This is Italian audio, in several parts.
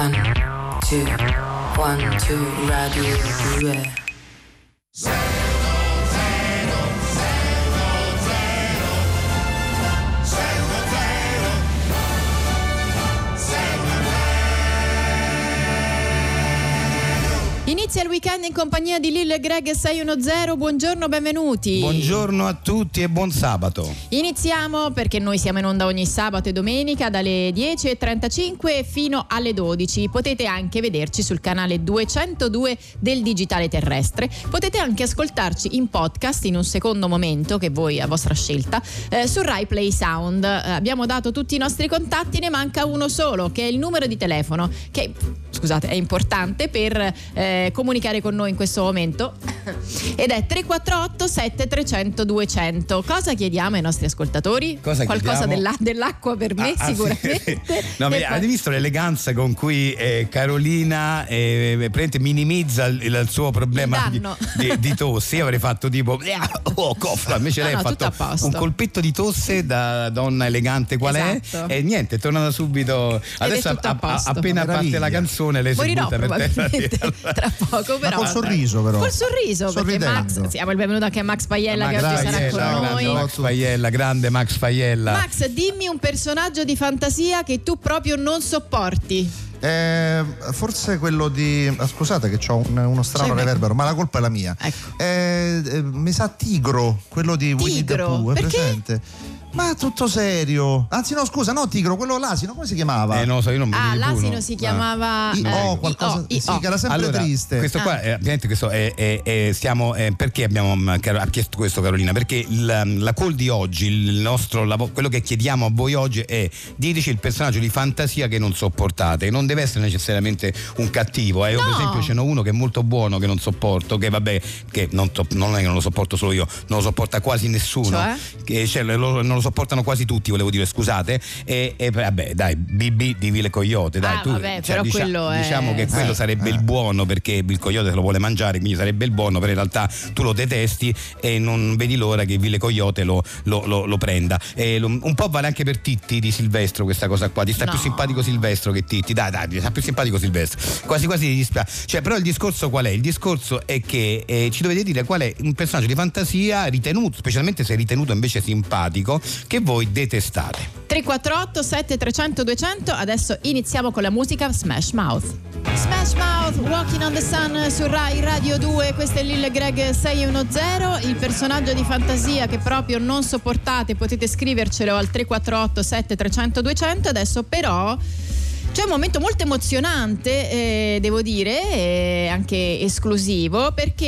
One, two, one, two, radio 2. Inizia il weekend in compagnia di Lille Greg 610. Buongiorno, benvenuti. Buongiorno a tutti e buon sabato. Iniziamo perché noi siamo in onda ogni sabato e domenica dalle 10.35 fino alle 12. Potete anche vederci sul canale 202 del Digitale Terrestre. Potete anche ascoltarci in podcast in un secondo momento, che voi a vostra scelta, eh, su Rai Play Sound. Eh, abbiamo dato tutti i nostri contatti, ne manca uno solo, che è il numero di telefono, che scusate, è importante per eh, comunicare con noi in questo momento ed è 348 7300 200. Cosa chiediamo ai nostri ascoltatori? Cosa Qualcosa della- dell'acqua per me Ah, ah, sì. sicuramente. No, ma poi- avete visto l'eleganza con cui eh, Carolina eh, praticamente minimizza il, il suo problema di, di- di tosse? Io avrei fatto tipo oh, coffa, invece No, lei no, ha fatto un colpetto di tosse da donna elegante qual Esatto. è e niente, è tornata subito. Adesso a a- appena parte Meraviglia. la canzone lei si Morirò butta per terra. tra poco, però. col sorriso però. Col sorriso, perché Sorridendo. Max, siamo il benvenuto anche a Max Paiella che Max oggi sarà con grande noi. Max Faiella, grande Max Faiella. Max, dimmi un personaggio di fantasia che tu proprio non sopporti. Eh, forse quello di. ah, scusate che ho uno strano Sì, beh. reverbero, ma la colpa è la mia. Ecco. Eh, eh, mi sa Tigro, quello di Winnie the Tigro? Pooh, è Perché? presente? Ma tutto serio. Anzi, no, scusa, no, Tigro, quello l'asino, come si chiamava? Eh, lo so, io non mi Ah, l'asino si chiamava I- eh, oh, qualcosa. I- sì, che era sempre allora, triste. Questo qua, Ah. eh, ovviamente, questo è, è- è- stiamo, eh, perché abbiamo mm, ha chiesto questo Carolina? Perché il, la call di oggi, il nostro lav- quello che chiediamo a voi oggi è diteci il personaggio di fantasia che non sopportate. Non deve essere necessariamente un cattivo. Eh. Io, per No. esempio, ce n'ho uno che è molto buono, che non sopporto, che vabbè, che non, non è che non lo sopporto solo io, non lo sopporta quasi nessuno. Cioè? Che, cioè, lo- non lo sopportano quasi tutti, volevo dire, scusate. E, e vabbè, dai, BB di Vile Coyote, dai, Ah, tu. vabbè, cioè, però dicia- quello è- diciamo che quello Eh, sarebbe eh. il buono perché il coyote se lo vuole mangiare, quindi sarebbe il buono, però in realtà tu lo detesti e non vedi l'ora che Vile Coyote lo, lo- lo- lo prenda. E un po' vale anche per Titti di Silvestro questa cosa qua, ti sta No. più simpatico Silvestro che Titti, dai dai, ti sta più simpatico Silvestro, quasi quasi ti dispiace. Cioè, però il discorso qual è? Il discorso è che eh, ci dovete dire qual è un personaggio di fantasia ritenuto, specialmente se ritenuto invece simpatico, che voi detestate. 348 7300 200 adesso iniziamo con la musica Smash Mouth Smash Mouth Walking on the Sun su Rai Radio 2 questo è Lil Greg 610 il personaggio di fantasia che proprio non sopportate potete scrivercelo al 348 7300 200 adesso però c'è un momento molto emozionante, eh, devo dire, e anche esclusivo, perché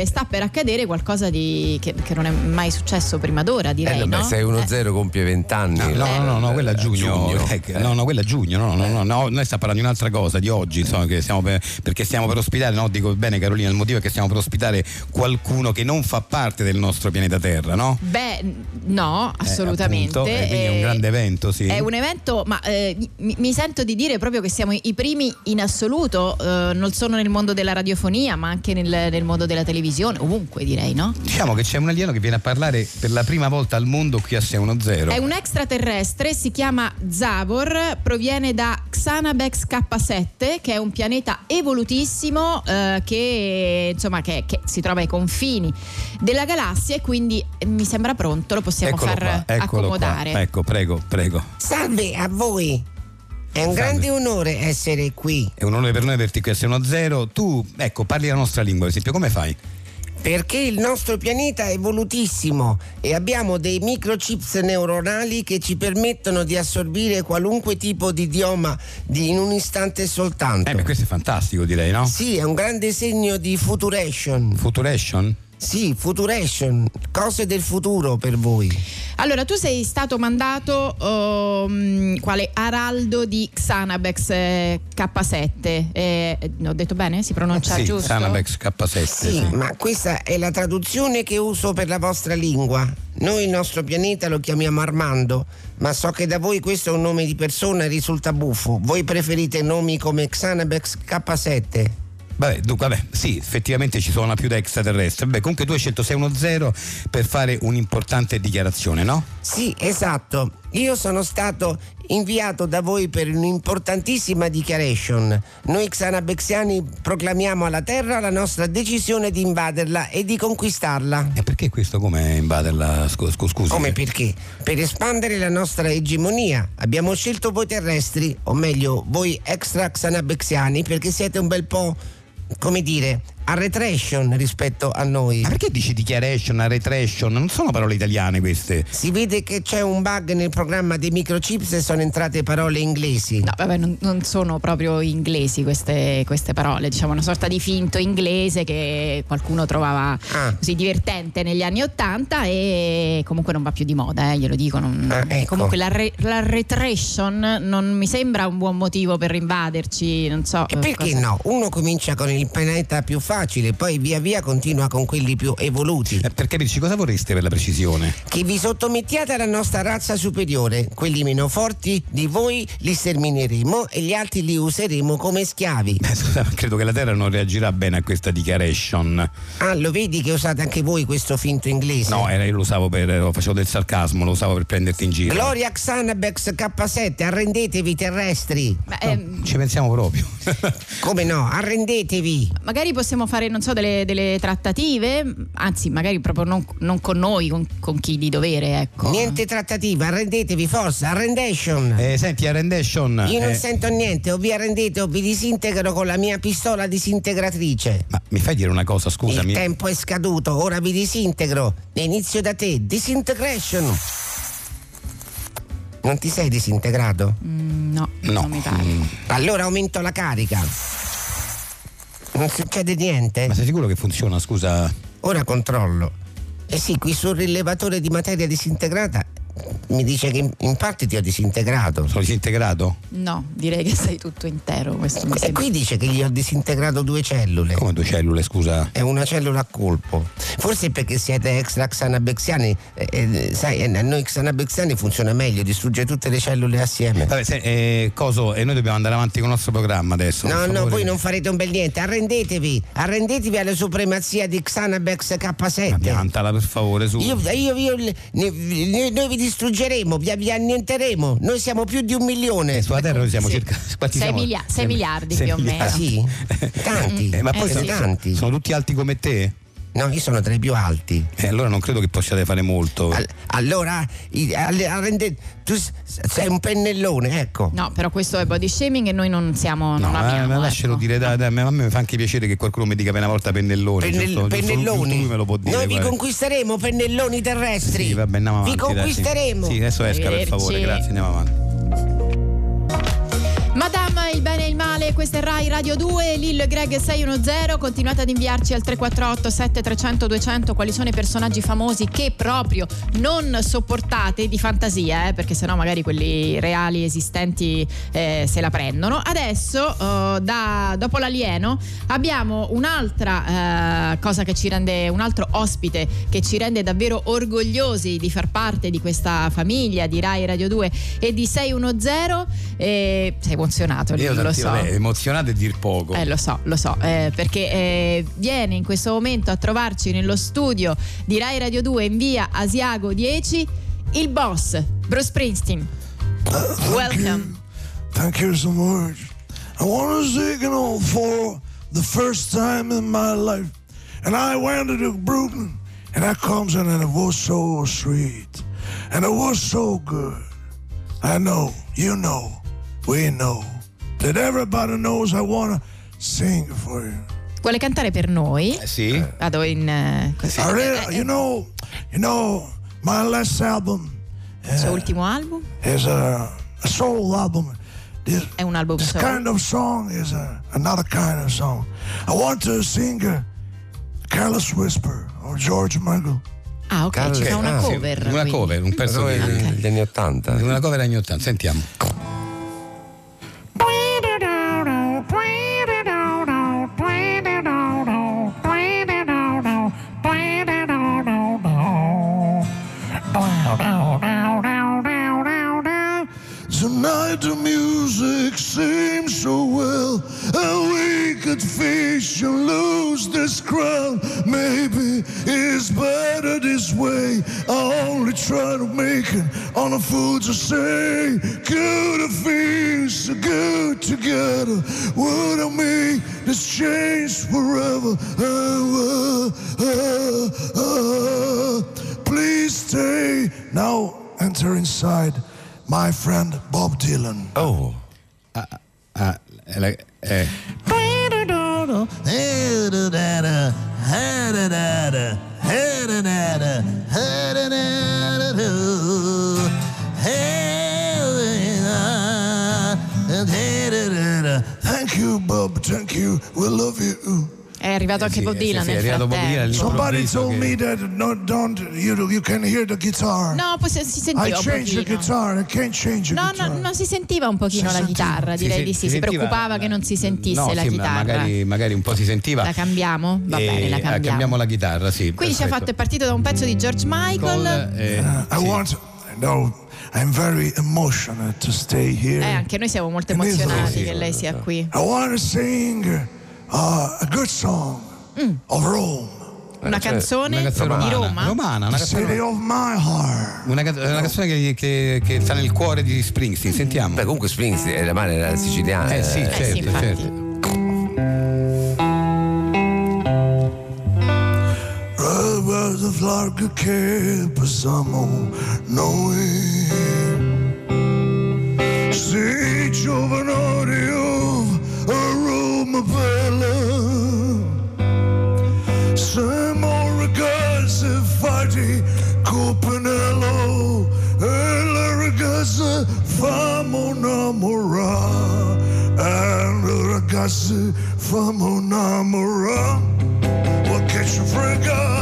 eh, sta per accadere qualcosa di, che, che non è mai successo prima d'ora, direi. Eh, vabbè, no? 610 compie 20 anni. No, no, no, no, quella è giugno. Eh, Eh. No, no, quella è giugno. No, no, no, no, noi stiamo parlando di un'altra cosa, di oggi, insomma, che stiamo per- perché stiamo per ospitare, no? Dico bene Carolina, il motivo è che stiamo per ospitare qualcuno che non fa parte del nostro pianeta Terra, no? Beh, no, assolutamente. appunto, eh, quindi è un Eh, grande evento, sì. È un evento, ma eh, mi, mi sento di dire proprio che siamo i primi in assoluto, eh, non solo nel mondo della radiofonia, ma anche nel, nel mondo della televisione, ovunque direi, no? Diciamo che c'è un alieno che viene a parlare per la prima volta al mondo qui a 610. È un extraterrestre, si chiama Zavor, proviene da Xanabex K7, che è un pianeta evolutissimo eh, che, insomma, che, che si trova ai confini della galassia e quindi mi sembra pronto, lo possiamo Eccolo far qua, accomodare. qua. Ecco, prego, prego. Salve a voi. È un grande onore essere qui, È un onore per noi averti qui a 610. Tu, ecco, parli la nostra lingua, per esempio, come fai? perché il nostro pianeta è evolutissimo e abbiamo dei microchips neuronali che ci permettono di assorbire qualunque tipo di idioma di- in un istante soltanto. Eh, beh, questo è fantastico, direi, no? Sì, è un grande segno di futuration. Futuration? Sì, futuration, cose del futuro per voi. Allora, tu sei stato mandato ehm, quale araldo di Xanabex eh, K7. Eh, ho detto bene? Si pronuncia sì, giusto? Sanabex K7. Sì, sì. ma questa è la traduzione che uso per la vostra lingua. Noi il nostro pianeta lo chiamiamo Armando, ma so che da voi questo è un nome di persona e risulta buffo. Voi preferite nomi come Xanabex K7? Vabbè, dunque, vabbè, sì, effettivamente ci sono più da extraterrestri. Beh, comunque tu hai scelto 610 per fare un'importante dichiarazione, no? Sì, esatto. Io sono stato inviato da voi per un'importantissima dichiaration. Noi xanabexiani proclamiamo alla Terra la nostra decisione di invaderla e di conquistarla. E perché questo come invaderla? Scu- scu- Scusi. Come perché? Per espandere la nostra egemonia. Abbiamo scelto voi terrestri, o meglio, voi extra xanabexiani, perché siete un bel po', come dire, a retration rispetto a noi. Ma perché dici dichiaration, retration? Non sono parole italiane queste. Si vede che c'è un bug nel programma dei microchips e sono entrate parole inglesi. No, vabbè, non, non sono proprio inglesi queste, queste parole, diciamo una sorta di finto inglese che qualcuno trovava Ah. così divertente negli anni Ottanta e comunque non va più di moda, eh, glielo dico. non- Ah, ecco. Comunque la, re- la retration non mi sembra un buon motivo per invaderci, non so. E perché cosa- no? Uno comincia con il pianeta più facile, poi via via continua con quelli più evoluti. Eh, Per capirci cosa vorreste per la precisione? Che vi sottomettiate alla nostra razza superiore. Quelli meno forti di voi li stermineremo e gli altri li useremo come schiavi. Eh, scusa, credo che la Terra non reagirà bene a questa dichiaration. Ah, lo vedi che usate anche voi questo finto inglese? No, era- io lo usavo per. eh, facevo del sarcasmo, lo usavo per prenderti in giro. Gloria Xanabex K7, arrendetevi terrestri. Ma, ehm, Ci pensiamo proprio. Come no? Arrendetevi. magari possiamo fare, non so, delle, delle trattative, anzi, magari proprio non, non con noi, con, con chi di dovere, ecco. Niente trattativa, arrendetevi, forza, arrendation. Eh, senti, a rendition. Io non eh, sento niente, o vi arrendete o vi disintegro con la mia pistola disintegratrice. ma mi fai dire una cosa, Il scusami. tempo è scaduto, ora vi disintegro. E inizio da te, disintegration. Non ti sei disintegrato? Mm, no, No. non mi pare. Allora aumento la carica. Non succede niente? Ma sei sicuro che funziona, scusa? Ora controllo. Eh sì, qui sul rilevatore di materia disintegrata mi dice che in- in parte ti ho disintegrato. Sono disintegrato? No, direi che sei tutto intero. Questo mi E sembra. qui dice che gli ho disintegrato due cellule. Come due cellule, scusa? È una cellula a colpo. Forse perché siete extra xanabexiani. eh, eh, sai, eh, a noi xanabexiani funziona meglio, distrugge tutte le cellule assieme. Vabbè, se, eh, coso, e noi dobbiamo andare avanti con il nostro programma adesso. No, no, voi non farete un bel niente. Arrendetevi. Arrendetevi alla supremazia di Xanabex Ma K7. piantala per favore, su. Io, io, io- noi vi distruggeremo, vi, vi annienteremo. Noi siamo più di un milione. Eh, sulla Terra noi siamo Sì. circa quanti Sei siamo? milia- sei Sei- miliardi più o meno. Ah sì? Tanti. Eh, ma poi Eh, sono, sì. tanti. sono tutti alti come te? No, io sono tra i più alti. Eh, allora non credo che possiate fare molto. Al- allora, i- alle- arrende- tu s- sei un pennellone, ecco. No, però questo è body shaming e noi non siamo. No, non ma, amiamo, ma lascialo ecco. dire, dai, dai, a me mi fa anche piacere che qualcuno mi dica per una volta pennellone. Pennell- giusto- pennelloni. giusto lui me lo può dire. Noi vi guarda. conquisteremo, pennelloni terrestri. Sì, vabbè, andiamo avanti. Vi dai, sì. conquisteremo. Sì, adesso esca per Arrivederci. favore, grazie, andiamo avanti. Madame, il e male, questa è Rai Radio 2, Lil Greg 610, continuate ad inviarci al 348 7300 200 quali sono i personaggi famosi che proprio non sopportate di fantasia, eh, perché sennò magari quelli reali esistenti eh, se la prendono. Adesso, eh, da- dopo l'alieno, abbiamo un'altra eh, cosa che ci rende, un altro ospite che ci rende davvero orgogliosi di far parte di questa famiglia di Rai Radio 2 e di 610. E sei emozionato, Io lo so. Vabbè, emozionato è dir poco. Eh, lo so, lo so, eh, perché eh, viene in questo momento a trovarci nello studio di Rai Radio 2 in via Asiago 10 il boss, Bruce Springsteen. Welcome. Thank you so much. I want to say, you know, for the first time in my life, and I went to Brooklyn, and I comes in and it was so sweet, and it was so good. I know, you know, we know that everybody knows I want to sing for you. Vuole cantare per noi? Eh, sì? Vado in eh, così. I really, you know, you know, my last album Il suo ultimo album is a, a soul album. This, è un album This solo. kind of song is a, another kind of song. I want to sing a Careless Whisper or George Michael. Ah, ok, ci fa una Ah, sì, cover. Una quindi. cover, un pezzo Noi di, degli anni Ottanta. una cover anni 80, sentiamo. Tonight the music seems so well, and we could fish and lose this crowd. Maybe it's better this way. I only try to make it on the foods to say. Good it feels so good together. Would I make this change forever. Uh, uh, uh. Please stay. Now enter inside my friend Bob Dylan. Oh. Ah, eh, la- eh, Thank you, Bob. Thank you. We love you. È arrivato anche sì, Bob sì, Dylan sì, è nel arrivato Bob. Dylan Somebody told che- me that no, don't you you can hear the guitar. No, poi si si I sentiva un changed the guitar. I can't change the No, guitar. no, non si sentiva un pochino Si la chitarra, direi si- di sì. Si, sentiva- preoccupava che non si sentisse no, la sì, chitarra. Magari, magari un po' si sentiva. La cambiamo? Va E- bene, la eh, cambiamo. cambiamo la chitarra, sì. Quindi ci ha perfetto. fatto è partito da un pezzo di George Michael. Col, eh, I sì. want. No, I'm very emotional to stay here. Eh, anche noi siamo molto Sì, emozionati sì, che lei sia qui. I want to sing uh, a good song of Rome, Una canzone, Una canzone di romana, Roma. romana, una the city canzone, of my heart. una, una canzone che, che- che sta nel cuore di Springsteen. Sentiamo. Beh, comunque Springsteen è la madre era siciliana. Eh sì, Eh sì, certo, infatti. certo. Rivers of larga che possiamo Roma bella. Siamo ragazzi fatti Copenello e le ragazze famo innamorare e le ragazze famo innamorare What che ci frega,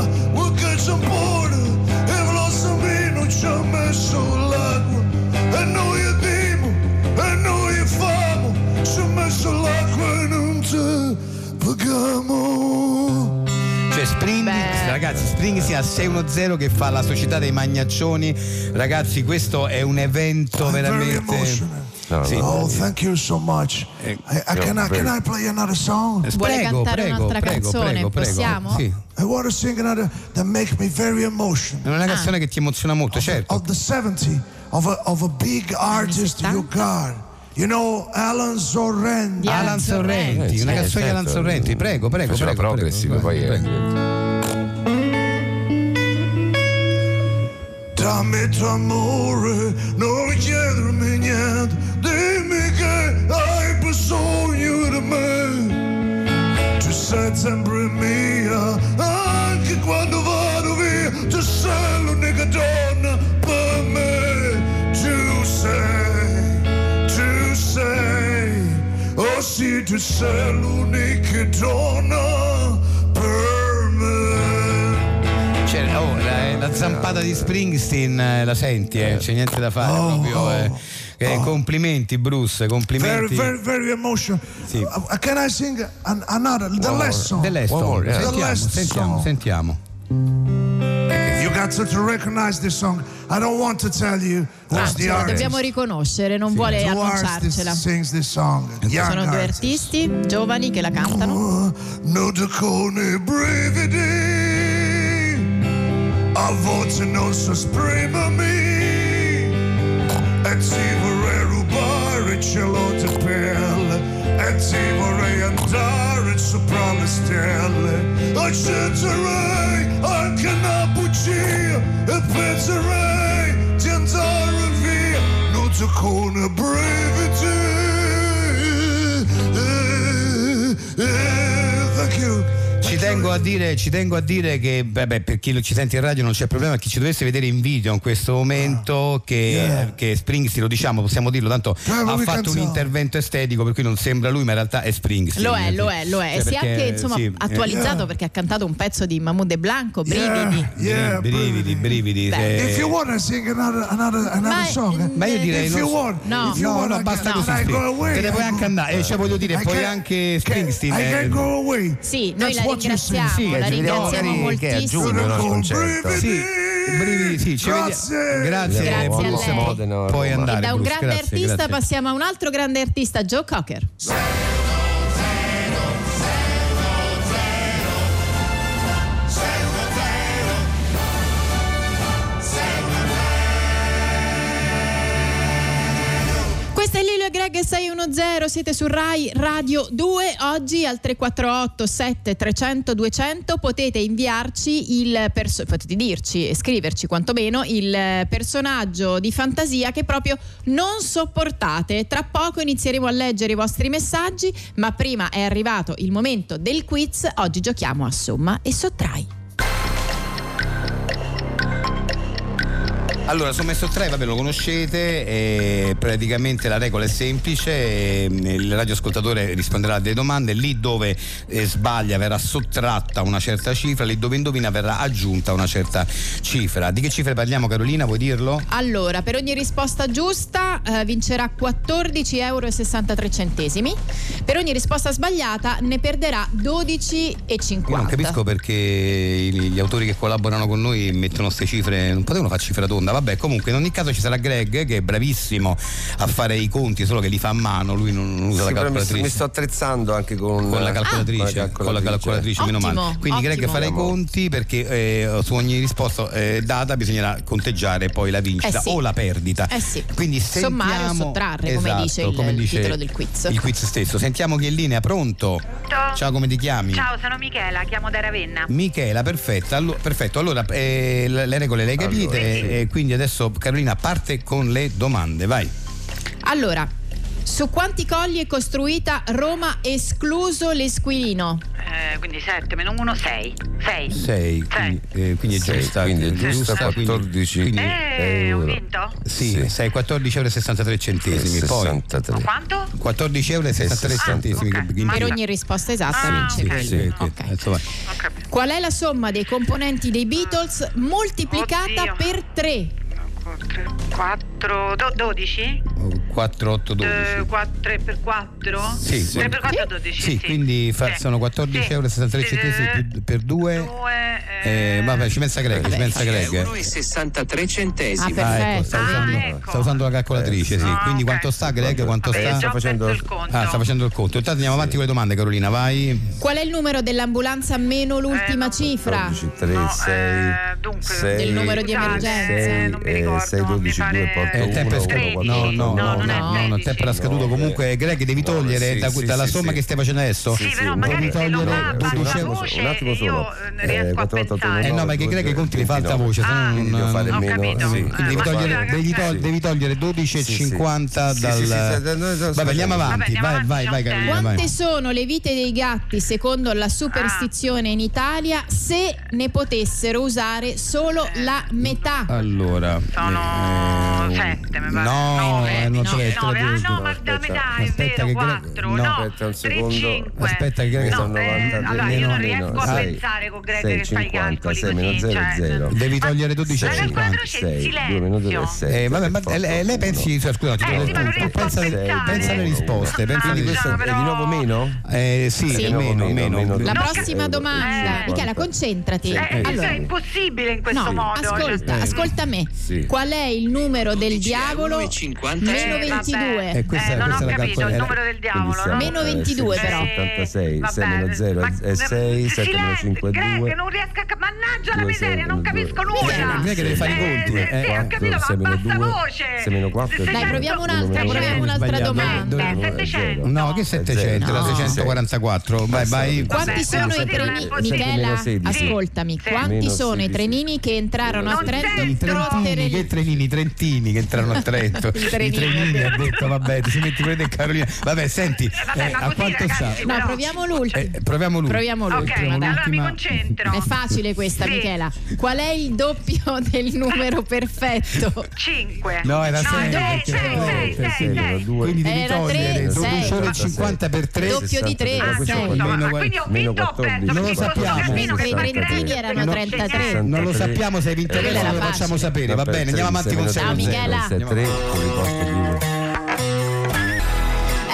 paghiamo Cioè Spring, Beh. ragazzi, Springsteen al 610 che fa la società dei Magnaccioni. Ragazzi, questo è un evento I'm veramente. No, Sì. no. Oh, thank you so much. Eh, I, I, can, I, can I play another song? Vuole Prego, cantare prego, un'altra prego, canzone? prego, prego. Possiamo? Sì. I want to sing another that makes me very È emotional. una canzone che ti emoziona molto, certo. Of the 70 of a, of a big artist you 70? You know, Alan Sorrenti. Alan Sorrenti, Eh, una canzone di Alan certo. Sorrenti, prego, prego, Faceva prego. progressive, prego, poi è- prego. Dammi tuo amore, non chiedermi niente, dimmi che hai bisogno di me. Tu sei sempre mia, sì, tu sei l'unica donna per me. Cioè, oh, la, la zampata di Springsteen eh, la senti, eh, c'è niente da fare Oh, proprio. oh, eh. Eh, complimenti, Bruce, Very, complimenti. very, very emotional. Sì. Uh, can I sing an, another, the song? The. The Sentiamo, sentiamo, sentiamo. Got to, recognize this song. I don't want to tell you Ah, who's ce the artist. dobbiamo riconoscere, non vuole Who artist annunciarcela. sings this song? Sono due artist. artisti giovani che la cantano. Oh, non con i brividi a voce non so esprimermi e ti vorrei rubare celote perle e ti vorrei andare sopra le stelle accetterei anche una bugia e penserei di andare via non con Ci tengo, a dire, ci tengo a dire che, vabbè, per chi lo- ci sente in radio non c'è problema, chi ci dovesse vedere in video in questo momento, che, Yeah. che Springsteen, lo diciamo, possiamo dirlo, tanto Bravo, ha fatto un canzone. intervento estetico per cui non sembra lui, ma in realtà è Springsteen. Lo è, lo è, lo è. Cioè, e si è anche insomma sì, eh, attualizzato Yeah. perché ha cantato un pezzo di Mahmoud e Blanco, Brividi. Yeah, yeah, brividi, brividi. Se- If you want to sing another, another, another Ma- song, eh? Ma io direi if non you want, No. if you No, want, no, basta can, così. Te ne puoi anche andare, eh, cioè voglio dire, I poi can- anche Springsteen. I eh, can go away. Sì, noi la. Ringraziamo, Sì, la vediamo ringraziamo moltissimo. brividi. Sì, ci vediamo. Grazie. Grazie, Grazie a Bruce, No, puoi andare. E da un Bruce, grande grazie, artista grazie. passiamo a un altro grande artista, Joe Cocker. 610 siete su Rai Radio 2. Oggi al 348 7300 200 potete inviarci il perso- potete dirci e scriverci quantomeno il personaggio di fantasia che proprio non sopportate. Tra poco inizieremo a leggere i vostri messaggi, ma prima è arrivato il momento del quiz. Oggi giochiamo a somma e sottrai. Allora, sono messo tre, vabbè, lo conoscete, praticamente la regola è semplice, e il radioascoltatore risponderà a delle domande, lì dove eh, sbaglia verrà sottratta una certa cifra, lì dove indovina verrà aggiunta una certa cifra. Di che cifre parliamo Carolina, vuoi dirlo? Allora, per ogni risposta giusta eh, vincerà 14,63 euro. Per ogni risposta sbagliata ne perderà 12,50. Io non capisco perché gli autori che collaborano con noi mettono queste cifre, non potevano fare cifra tonda, vabbè comunque in ogni caso ci sarà Greg che è bravissimo a fare i conti, solo che li fa a mano, lui non, usa Sì, la mi, calcolatrice. mi sto attrezzando anche con, con la calcolatrice, Ah, con la calcolatrice, meno male. Quindi Greg ottimo. farà i conti perché eh, su ogni risposta eh, data bisognerà conteggiare poi la vincita Eh sì. o la perdita. Eh sì. Quindi Sommare o sentiamo sottrarre, come Esatto, dice il- come il dice titolo del quiz. Il quiz stesso. Sentiamo chi è in linea, pronto? Ciao, come ti chiami? Ciao, sono Michela, chiamo da Ravenna. Michela, perfetta. Allo- perfetto. Allora, eh, le le regole le hai capite, Allora, sì. e quindi adesso Carolina parte con le domande, vai. Allora, su quanti colli è costruita Roma escluso l'Esquilino? Eh, quindi 7 meno 1, 6. 6. 6, quindi, è giusta. quindi è eh, giusta, quindi- 14. quindi- Eh, ho euro. vinto? Sì, Sì. sei 14,63 euro centesimi. Poi 63. Quanto? 14,63 Ah, centesimi. ok. che- Per ogni risposta esatta Ah, vince sì, quello. sì, che- Ok. insomma, Ho capito. Qual è la somma dei componenti dei Beatles moltiplicata Oddio. per 3? 4, 12? 4, 8, 12. 3 per 4? Sì, 3 per 4 12. Sì, quindi fa- Sì. sono 14,63 Sì. centesimi più- per 2. 2 Eh, vabbè, ci pensa Greg, ci pensa Greg. eh. 63 Ah, centesimi. Ah, ecco, sta Ah, usando, ecco. sta usando la calcolatrice, sì. Ah, Quindi ok. quanto sta Greg? Quanto Vabbè, sta? già ho facendo- il conto. Ah, sta facendo il conto. Intanto andiamo avanti con le domande, Carolina, vai. Qual è il numero dell'ambulanza meno l'ultima no. cifra? 14, 3, No, 6, eh, dunque, 6, Del numero di emergenza. eh, non mi ricordo, 6, 12, mi 2, pare- porto Eh, il tempo è 1, scaduto. 13. No, no, no, No, no, non è no, no, il 13. tempo era scaduto. No, Comunque, Greg, devi no, togliere sì, da- sì, dalla sì, somma sì. che stai facendo adesso. Sì, sì, però sì, magari devi se lo togliere fa a 12 bassa euro. voce Un attimo solo. io eh, riesco a 4, 8, pensare. Eh no, perché Greg conti li fa alta voce, se no Ah, non. Quindi devo fare Ho meno. Quindi devi ma togliere, guarda, devi, tol- sì. devi togliere 12,50 Sì, sì, dal. no, no, no, Vabbè, andiamo avanti, vai, vai, vai, Carolina. Quante sono le vite dei gatti secondo la superstizione in Italia se ne potessero usare solo la metà? Allora, Sono eh, 7, mi pare. No, Nove, eh, non no, l'ho Ah, no, ma da metà è Aspetta vero, che Greg- 4. no, No, aspetta un 3, secondo. 5. Aspetta che Greg- No, sono eh, 90, allora io non meno, riesco a sei, pensare con Greg sei, che fai i 50, calcoli sei meno così. zero, cioè, zero. Devi togliere 12 La e 50. calcolatrice è in 6, 2 minuti e silenzio. 7. Eh, vabbè, ma eh, lei, lei pensi, cioè, scusa, ti Eh, sì, ma a pensa, pensa alle risposte, pensa alle Quindi questo risposte. è di nuovo meno? Eh, sì, meno, meno, Meno, La No, prossima domanda. Michela, concentrati. Allora, è impossibile in questo no, modo. ascolta, Eh. ascolta me. Qual è il numero del 12 diavolo? euro 50 Meno Eh, 22. vabbè. Eh, questa- Eh, non questa ho è la capito il calcolatrice. numero del diavolo. Meno 22 però. 76, vabbè, 6 meno 0 ma- è 6, 7 meno silenzio, 5 è Greg, 2. non riesco a cap- Mannaggia la miseria, non capisco Eh, nulla. Greg deve fare i conti, eh. Sì, ho capito, ma bassa voce. sei meno quattro è Dai, zero. proviamo un'altra, proviamo zero. un'altra domanda. Eh, Uno è 700. No, che 700, era No. 644. Vai, vai. Quanti sono i non è trenini? Michela, Meno 16. ascoltami. Quanti sono i 16. trenini che entrarono a Non Trento che trenini, trentini che entrano a Trento. I trenini, trenini, è ha detto, vabbè, ti ci metti pure te Carolina. Vabbè, senti, vabbè, eh, a così, quanto sta? ragazzi, No, però- proviamo l'ultimo. Eh, proviamo lui. Proviamo Ok, l'ultima, dai. allora mi concentro. È facile questa, Sì. Michela. Qual è il doppio del numero perfetto? 5. No, era no, 6 sei, perché sei, eh, sei, sì, sei. due. Quindi devi Era togliere tre, 12 sei. ore e 50 per 3. Doppio di tre, Ah, ma quindi ho meno vinto o ho 14. perso? Non lo sappiamo. i trentini erano No, 33. Non lo sappiamo se hai vinto o lo facciamo sapere. Va bene, andiamo avanti con meno Ciao, sei. Michela. sei tre,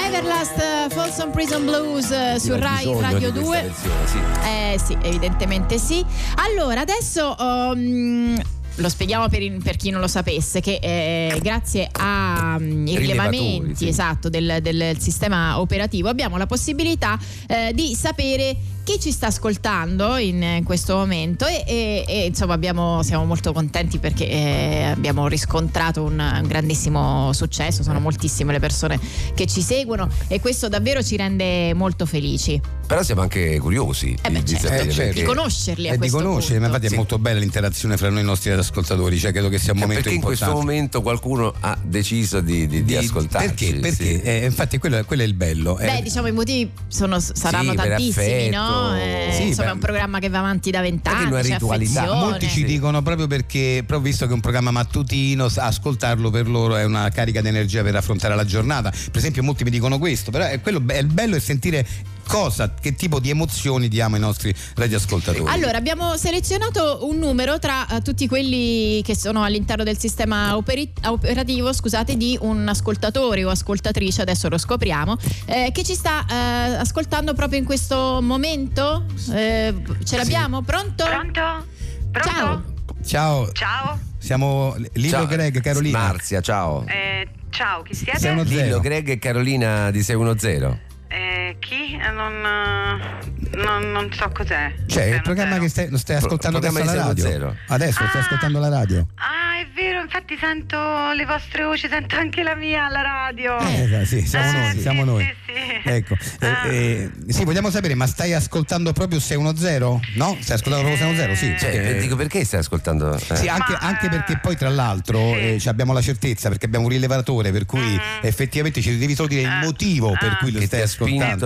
Everlast Folsom Prison Blues eh, su Rai Radio di 2. questa lezione, sì. Eh sì, evidentemente sì. Allora, adesso um, lo spieghiamo per, per chi non lo sapesse, che eh, grazie ai Rilevatori, rilevamenti sì. esatto, del, del sistema operativo abbiamo la possibilità eh, di sapere chi ci sta ascoltando in eh, questo momento e, e- e, insomma abbiamo- siamo molto contenti perché eh, abbiamo riscontrato un, un grandissimo successo, sono moltissime le persone che ci seguono e questo davvero ci rende molto felici. Però siamo anche curiosi Eh beh, di, certo. sapere Eh, certo. Di perché, conoscerli a E di conoscere, ma infatti è molto bella l'interazione fra noi e i nostri ascoltatori, cioè credo che sia un Eh, momento perché in questo importante. momento qualcuno ha deciso di, di, di ascoltarci. Perché? Perché? sì. Eh, infatti quello, quello è il bello. Beh, Eh, diciamo i motivi sono- saranno Sì, per tantissimi, affetto. no? Eh, Sì, insomma, beh, è un programma che va avanti da vent'anni. una c'è ritualità. Molti ci dicono proprio perché, proprio visto che è un programma mattutino, ascoltarlo per loro è una carica di energia per affrontare la giornata. Per esempio, molti mi dicono questo, però è quello, è il bello è sentire cosa, che tipo di emozioni diamo ai nostri radioascoltatori. Allora, abbiamo selezionato un numero tra eh, tutti quelli che sono all'interno del sistema operi- operativo, scusate, di un ascoltatore o ascoltatrice, adesso lo scopriamo, eh, che ci sta eh, ascoltando proprio in questo momento. Eh, ce l'abbiamo? Pronto? Pronto? Pronto? Ciao. Ciao, Ciao? siamo Lilo Ciao, Greg, Carolina. Marzia, ciao. Eh, ciao, chi siete? Zero. Lillo, Greg e Carolina di 610. Eh, chi? Non, eh, non, non so cos'è. Cioè, il Zero, programma zero. che stai, lo stai Pro- ascoltando adesso programma alla di radio. 610. Adesso lo stai Ah. ascoltando alla radio. Ah, è vero, infatti sento le vostre voci, sento anche la mia alla radio. Eh, sì, siamo Eh, noi, sì, siamo noi. sì, sì. Ecco, eh, Ah. eh, sì, vogliamo sapere, ma stai ascoltando proprio 610? No? Stai ascoltando proprio 610? Sì. Cioè, Eh, dico perché stai ascoltando? eh? Sì, anche, Ma, anche perché poi tra l'altro sì. eh, ci abbiamo la certezza perché abbiamo un rilevatore per cui Mm. effettivamente ci devi solo dire il Ah. motivo per Ah. cui lo Che stai ti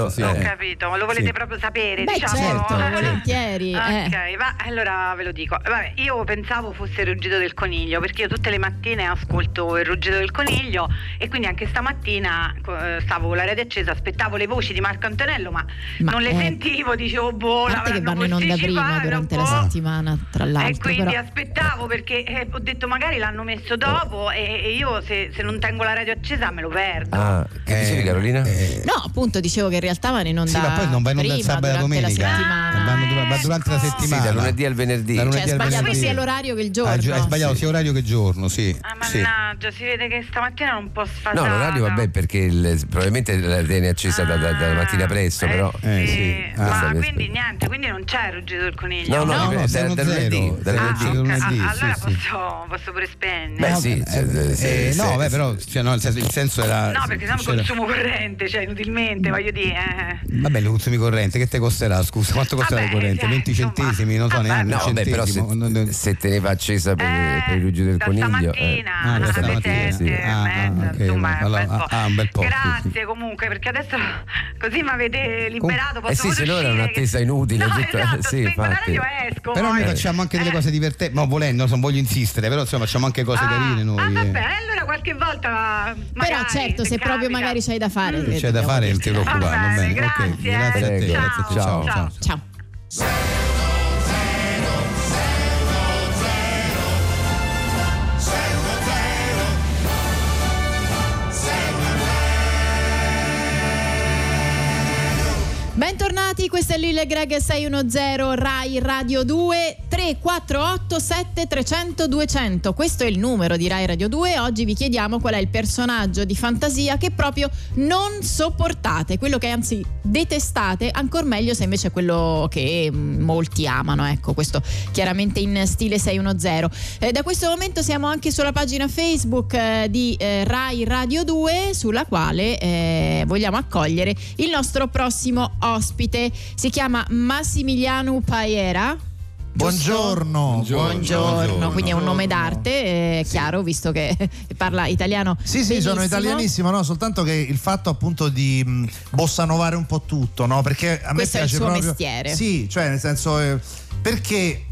ascoltando. sì. Ho eh. capito, ma lo volete Sì. proprio sapere? Beh, diciamo? certo, volentieri. eh. Ok, va, allora ve lo dico. Vabbè, io pensavo fosse il ruggito del coniglio, perché io tutte le mattine ascolto il ruggito del coniglio e quindi anche stamattina eh, stavo con la rete accesa, aspettavo le voci di Marco Antonello, ma, Ma, non le eh, sentivo, dicevo boh, A parte che vanno in onda prima durante la settimana, tra l'altro. E quindi però- aspettavo perché eh, ho detto magari l'hanno messo dopo e, e io se, se non tengo la radio accesa me lo perdo. Ah, che dicevi Eh, Carolina? eh, No, appunto, dicevo che in realtà vanno in onda Sì, ma poi non va in onda il prima, sabato e domenica. settimana. Vanno dura- va durante la settimana. Sì, dal lunedì al venerdì. Da Cioè, lunedì al sbagliato venerdì. sia l'orario che il giorno. Hai, gi- hai sbagliato Sì. sia orario che giorno, sì. Ah, sì. mannaggia, si vede che stamattina non posso fare. No, l'orario vabbè perché il- probabilmente la tieni accesa da, da- dalla mattina presto, però... Eh, sì. sì. Ma Ah. quindi niente, quindi non c'è il ruggito del coniglio. No, no, No, da- no, da- dal lunedì, Ah, lunedì. Ah, Ah, allora sì, sì. posso, posso pure spegnere. Beh No, sì, eh, eh, no, beh, però cioè, il, senso, il era. No, perché c'era- consumo corrente, cioè inutilmente, voglio dire. Eh. Vabbè, le consumi corrente, che te costerà? Scusa, quanto costerà Vabbè, la corrente? eh, 20 insomma. centesimi, non so Vabbè, neanche. No, un vabbè, però se, se teneva accesa per, Eh, per il ruggio del coniglio... eh. Ah, da stamattina, sì. Ah, ah, mezza, ok, insomma, un allora, po'. ah, un bel po', Grazie sì. comunque, perché adesso così mi avete liberato. Eh Posso sì, se no era un'attesa inutile, No, tutta- esatto, sì, infatti. e esco. Però noi facciamo anche delle Eh. cose divertenti, ma volendo, non voglio insistere, però insomma facciamo anche cose Ah, carine noi. Ah, eh. vabbè, allora qualche volta. Magari, Però certo, se proprio capita. magari c'hai da fare. Mm. eh, C'è da fare, non ti preoccupare, Va bene. grazie, grazie a te, Prego. grazie a te. Ciao, Ciao. ciao. Ciao. Bentornati, questo è Lille Greg 610 Rai Radio 2 348 7300 200. Questo è il numero di Rai Radio 2. Oggi vi chiediamo qual è il personaggio di fantasia che proprio non sopportate, quello che anzi detestate, ancora meglio se invece è quello che mm, molti amano. Ecco, questo chiaramente in stile 610. Eh, da questo momento siamo anche sulla pagina Facebook eh, di eh, Rai Radio 2 sulla quale eh, vogliamo accogliere il nostro prossimo ospite. Si chiama Massimiliano Paera. Buongiorno. Buongiorno, quindi è un nome d'arte, è chiaro, visto che parla italiano. Sì, sì, sono benissimo. italianissimo, no? soltanto che il fatto appunto di mh, bossa novare un po' tutto, no? Perché a Questo è me il piace suo proprio mestiere. Sì, cioè nel senso eh, perché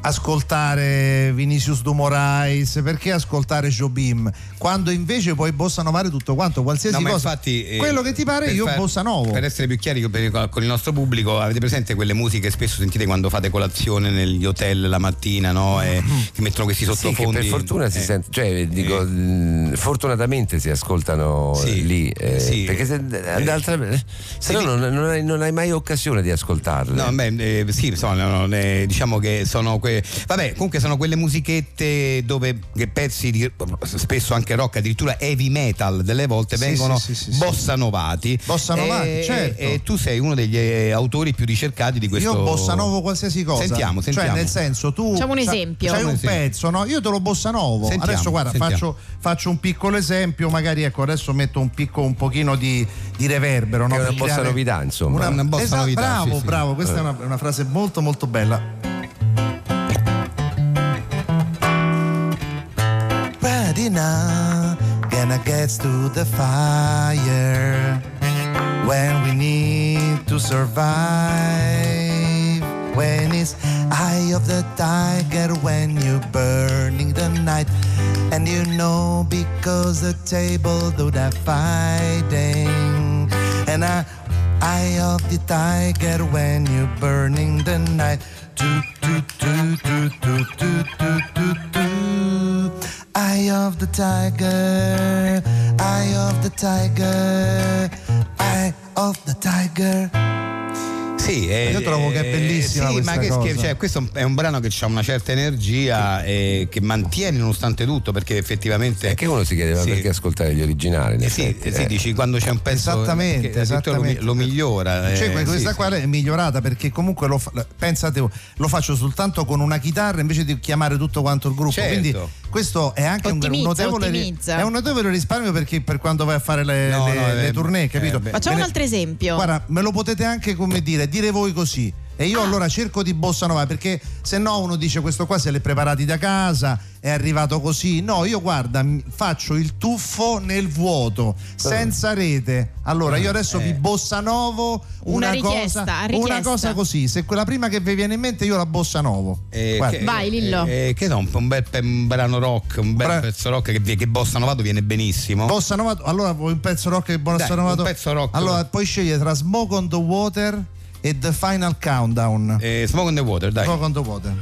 ascoltare Vinicius Dumorais, perché ascoltare Jobim, quando invece puoi bossa novare tutto quanto, qualsiasi No, ma cosa. infatti, eh, quello che ti pare io far- bossa novo. Per essere più chiari per- con il nostro pubblico, avete presente quelle musiche che spesso sentite quando fate colazione negli hotel la mattina, no? E che mettono questi Sì, che sottofondi. per fortuna si Eh, sente, cioè dico, mh, fortunatamente si ascoltano Sì, lì, eh, sì. perché se, se no sì. non, non hai, non hai mai occasione di ascoltarle. No, beh, eh, sì, insomma, no, no, eh, diciamo che sono que- vabbè, comunque sono quelle musichette dove pezzi di spesso anche rock, addirittura heavy metal delle volte Sì, vengono sì, sì, sì, sì. bossa novati. Bossa novati, E- certo. E, tu sei uno degli eh, autori più ricercati di questo Io bossa novo qualsiasi cosa. Sentiamo, sentiamo. Cioè, nel senso, tu. Facciamo un esempio. C'hai un esempio. pezzo, no? Io te lo bossa novo. Sentiamo, adesso, guarda, faccio, faccio un piccolo esempio. Magari, ecco, adesso metto un picco, un pochino di, di reverbero. No? È una Per bossa novità, insomma. Una bossa Esatto, novità, Bravo, sì, sì. bravo. Questa è una, è una frase molto, molto bella. Now, gonna get to the fire when we need to survive. When it's eye of the tiger, when you're burning the night, and you know because the table do that fighting, and I. Eye of the tiger when you're burning the night. Do, do, do, do, do, do, do, do, do. Eye of the tiger, eye of the tiger, eye of the tiger. Sì, eh, Io trovo che è bellissima sì, questa ma che, cosa. che- cioè, questo è un brano che ha una certa energia e che mantiene nonostante tutto perché effettivamente E che uno si chiedeva Sì. perché ascoltare gli originali. in Eh sì, eh sì, eh. dici quando c'è un pezzo Esattamente, che addirittura lo esattamente. lo, migliora. Cioè, eh, questa sì, qua è migliorata perché comunque lo pensate, lo faccio soltanto con una chitarra invece di chiamare tutto quanto il gruppo. Certo. Quindi questo è anche un- un, Ottimizza, notevole, ottimizza. è un notevole risparmio perché per quando vai a fare le, No, le- no, le eh, tournée, capito? eh. Facciamo un altro esempio. Guarda, me lo potete anche come dire, dire voi così. E io allora cerco di bossa nova perché se no uno dice questo qua se l'è preparati da casa, è arrivato così. No, io guarda, faccio il tuffo nel vuoto, senza rete. Allora io adesso vi bossa novo Una una, richiesta, cosa, richiesta. una cosa così. Se quella prima che vi viene in mente io la bossa novo. Eh, che- Vai, Lillo. eh, che no, un, bel un brano rock, un bel Bra- pezzo rock che, che bossa novato viene benissimo. Bossa nova, allora vuoi un pezzo rock e bossa Dai, novato? un pezzo rock. Allora puoi scegliere tra Smoke on the Water e The Final Countdown. E Smoke on the Water, dai. Smoke on the Water.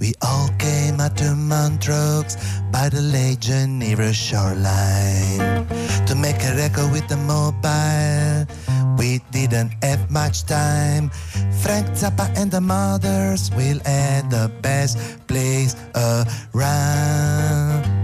We all came out to Montreux by the late Geneva shoreline to make a record with the mobile. We didn't have much time. Frank Zappa and the Mothers will add the best place around.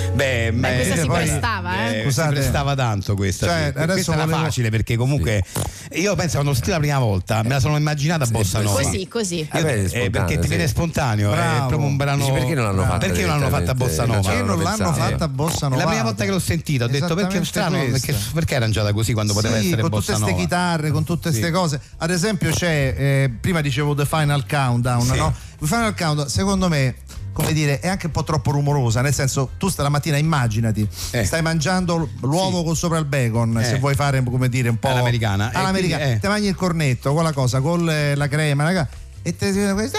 Beh, Beh, questa si poi- prestava, eh. Scusate. si prestava tanto questa. Cioè, sì. adesso questa era volevo- facile perché comunque io penso quando l'ho scritta la prima volta me la sono immaginata bossa sì. nova. Così, così. Io- Eh è eh, perché ti sì. viene spontaneo, è Bravo. proprio un brano. Dici, perché non l'hanno fatta Perché non l'hanno fatta bossa direttamente? nova? Cioè, Perché non l'hanno fatta bossa È nova? la prima volta che l'ho sentita, ho detto perché è strano, perché, perché è arrangiata così quando poteva Sì, essere con bossa tutte queste chitarre, con tutte queste Sì. cose. Ad esempio, c'è eh, prima dicevo The Final Countdown, Sì. no? The Final Countdown, secondo me, come dire, è anche un po' troppo rumorosa. Nel senso, tu stamattina immaginati, Eh. stai mangiando l'uovo Sì. con sopra il bacon. Eh. Se vuoi fare, come dire, un po' All'americana. All'americana. eh. Ti mangi il cornetto con la cosa, con la crema, raga, e te questo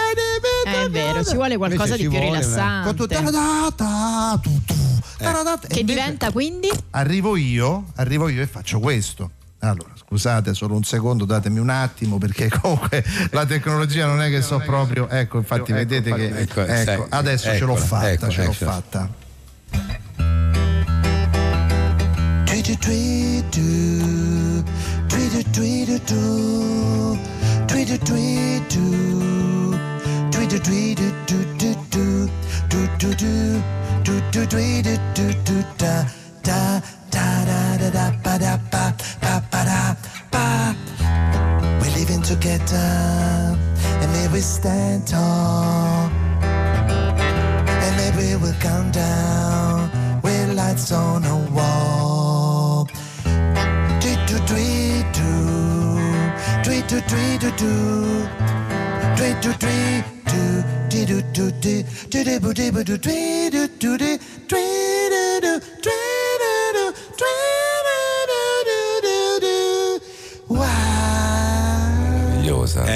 È vero, ci vuole qualcosa Invece di ci più vuole, rilassante. con tutto ta-da-da, tu, tu, ta-da-da. E Che diventa quindi? arrivo io, arrivo io e faccio questo. Allora, scusate solo un secondo, datemi un attimo perché comunque la tecnologia non è che so proprio, ecco, infatti ecco, vedete che ecco, ecco adesso eccola, ce l'ho fatta, ce l'ho fatta. Da da da da da da da Living together, and maybe we stand tall, and maybe we'll come down with lights on a wall. Tweet to tweet to, tweet to tweet to do, tweet to tweet to, do do boo dee boo do, tweet do do dee, tweet do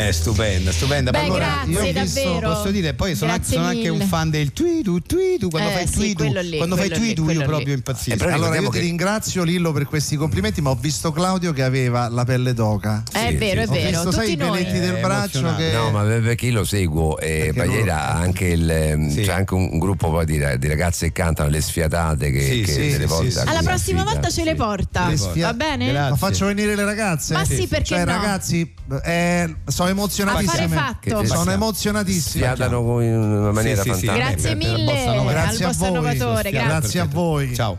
Eh, stupenda, stupenda. Beh, allora, grazie, io ho visto- davvero. Posso dire, poi sono, anche, sono anche un fan del twidu, twidu, quando Eh, fai sì, quello lì, quando fai quello io lì. proprio impazzisco. Eh, Allora io ricordiamo ti che- ringrazio Lillo per questi complimenti, ma ho visto Claudio che aveva la pelle d'oca. È vero, è Ho vero. visto, sai, Tutti i noi. peletti del Eh, braccio che... No, ma perché io lo seguo e ha anche il, ehm, Sì. c'è anche un, gruppo di, ragazze che cantano le sfiatate che, Sì, che sì, delle sì, volte sì, Alla prossima volta ce le sì. porta. Va bene? Ma faccio venire le ragazze? Ma sì, perché Cioè, no? ragazzi, eh, sono emozionatissime. Fatto. Sono emozionatissime. Sfiatano in una maniera Sì, sì, sì. fantastica. Grazie mille. Grazie al a vostro voi. innovatore. Grazie. Grazie a voi. Ciao.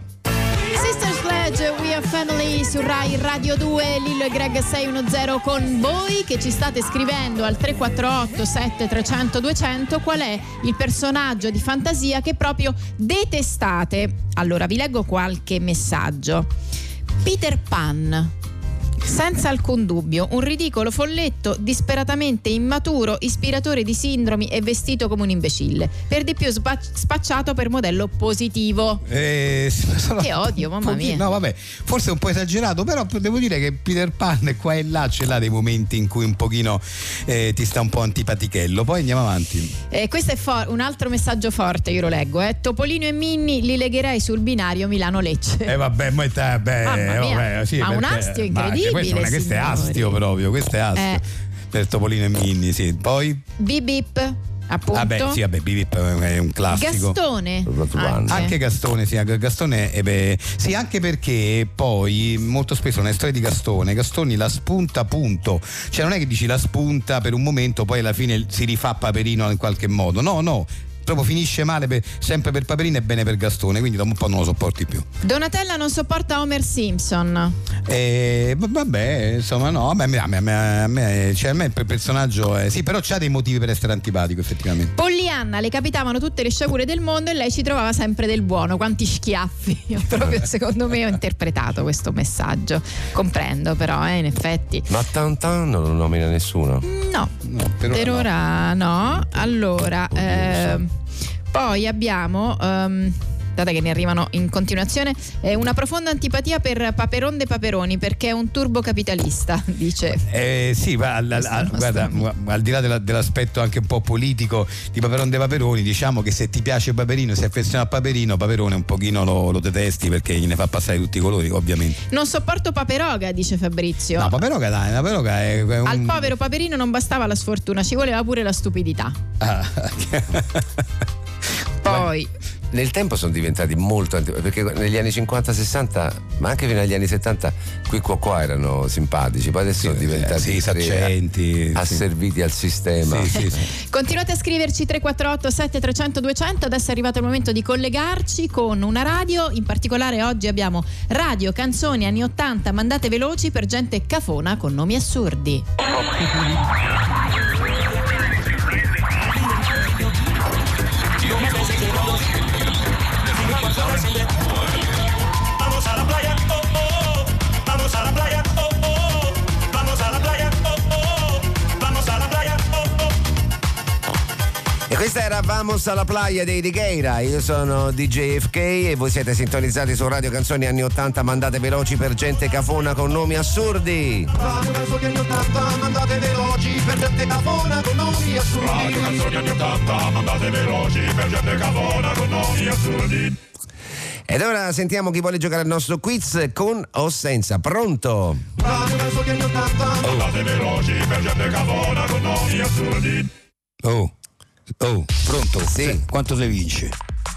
Sisters Pledge, We Are Family su Rai Radio 2, Lillo e Greg 610 con voi che ci state scrivendo al 348 7300 200 qual è il personaggio di fantasia che proprio detestate. Allora vi leggo qualche messaggio. Peter Pan. Senza alcun dubbio, un ridicolo folletto disperatamente immaturo, ispiratore di sindromi e vestito come un imbecille. Per di più spa- spacciato per modello positivo. Eh, Che odio, mamma un mia. No, vabbè, forse un po' esagerato, però devo dire che Peter Pan qua e là ce l'ha dei momenti in cui un pochino eh, ti sta un po' antipatichello. Poi andiamo avanti. Eh, questo è for- un altro messaggio forte, io lo leggo. Eh. Topolino e Minni li legherei sul binario Milano-Lecce. Eh vabbè, ma è mia, vabbè, sì, ma un perché- astio ma che incredibile, Questo, non è- questo è astio proprio, questo è astio. Eh. Per Topolino e Minni, sì. Poi, Bip bip, appunto. vabbè, sì, vabbè, Bip è un classico. Gastone. Anche. Anche Gastone, sì, anche Gastone, eh, beh, sì, anche perché poi molto spesso nelle storie di Gastone, Gastoni la spunta punto, cioè non è che dici la spunta per un momento, poi alla fine si rifà Paperino in qualche modo, no, no, proprio finisce male per- sempre per Paperino e bene per Gastone, quindi dopo un po' non lo sopporti più. Donatella non sopporta Homer Simpson. E v- vabbè, insomma, no, vabbè, a me, a me- a me- a me- cioè, a me il personaggio, è- sì, però c'ha dei motivi per essere antipatico, effettivamente. Pollyanna le capitavano tutte le sciagure del mondo e lei ci trovava sempre del buono. Quanti schiaffi. Io proprio secondo me ho interpretato questo messaggio. Comprendo però, eh, in effetti. Ma Tantan non lo nomina nessuno. No, No, per per ora no. ora no. Allora, Oddio, ehm, poi abbiamo. Guardate che ne arrivano in continuazione. eh, una profonda antipatia per Paperon de Paperoni perché è un turbocapitalista, dice. Eh, sì, ma al, al- è guarda, al di là della- dell'aspetto anche un po' politico di Paperon de Paperoni, diciamo che se ti piace Paperino, se affeziona a Paperino, Paperone un pochino lo, lo detesti perché gliene fa passare tutti i colori, ovviamente. Non sopporto Paperoga, dice Fabrizio. No, Paperoga dai, Paperoga è, è un... Al povero Paperino non bastava la sfortuna, ci voleva pure la stupidità. Ah. Poi, Nel tempo sono diventati molto anti- perché negli anni 50-60, ma anche fino agli anni 70, qui qua qua erano simpatici, poi adesso sono diventati sì, saccenti, sì. asserviti al sistema. Sì, sì, sì. continuate a scriverci 348 7300 200. Adesso è arrivato il momento di collegarci con una radio. In particolare, oggi abbiamo radio, canzoni anni 80 mandate veloci per gente cafona con nomi assurdi. Questa era Vamos alla playa dei Righeira. Io sono DJ FK e voi siete sintonizzati su Radio Canzoni anni 80 mandate veloci per gente cafona con nomi assurdi. Radio canzoni anni 80, mandate veloci per gente cafona con nomi assurdi. Ed ora sentiamo chi vuole giocare al nostro quiz con o senza. Pronto? Radio canzoni anni 80, mandate veloci per gente cafona con nomi assurdi. Oh, oh, pronto? Sì. Se- Quanto si vince?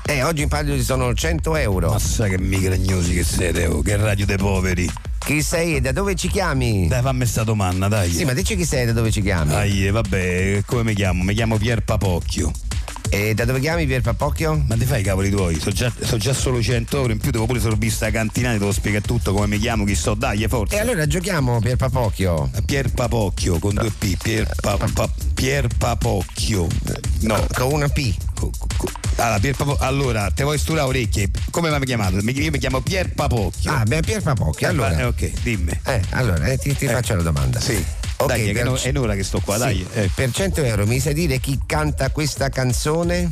Eh, oggi in palio ci sono 100 euro. Ma sai che migragnosi che siete, oh, che radio dei poveri. Chi sei e da dove ci chiami? Dai, fammi sta domanda, dai. Sì, ma dici chi sei da dove ci chiami? Dai, eh, vabbè, come mi chiamo? Mi chiamo Pier Papocchio. E da dove chiami Pier Papocchio? Ma ti fai i cavoli tuoi? Sono già, so già solo 100 euro in più, devo pure sorbista la cantina, ti devo spiegare tutto come mi chiamo, chi so, dai, forza. E allora giochiamo Pier Papocchio. Pier Papocchio con due P, Pier, Pa- Pa- Pier Papocchio. No, Con una P. allora, Pier Papo- allora, te vuoi sturare orecchie? Come mi hai chiamato? Io mi chiamo Pier Papocchio. Ah, beh, Pier Papocchio. Eh, Allora, ok, dimmi. eh, allora eh, ti, ti faccio la domanda. Sì. Ok, dai, è, per- no- è un'ora che sto qua, Sì, dai. eh. Per 100 euro mi sai dire chi canta questa canzone?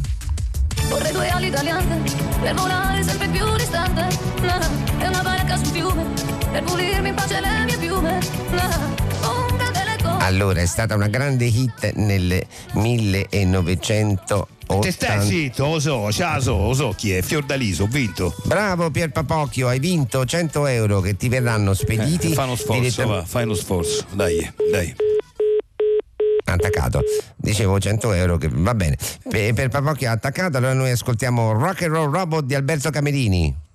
Vorrei due ali italiane per volare sempre più distante. Ah, E una barca sul fiume per pulirmi in pace le mie piume. Ah, con Allora, è stata una grande hit nel 1980. Te stai zitto, lo so, la so, lo so chi è, Fiordaliso, ho vinto. Bravo Pier Papocchio, hai vinto 100 euro che ti verranno spediti. Eh, fai uno sforzo, direttamente- va, fai uno sforzo, dai, dai. attaccato. Dicevo 100 euro che va bene. Per, per Papocchio attaccato, allora noi ascoltiamo Rock and Roll Robot di Alberto Camerini.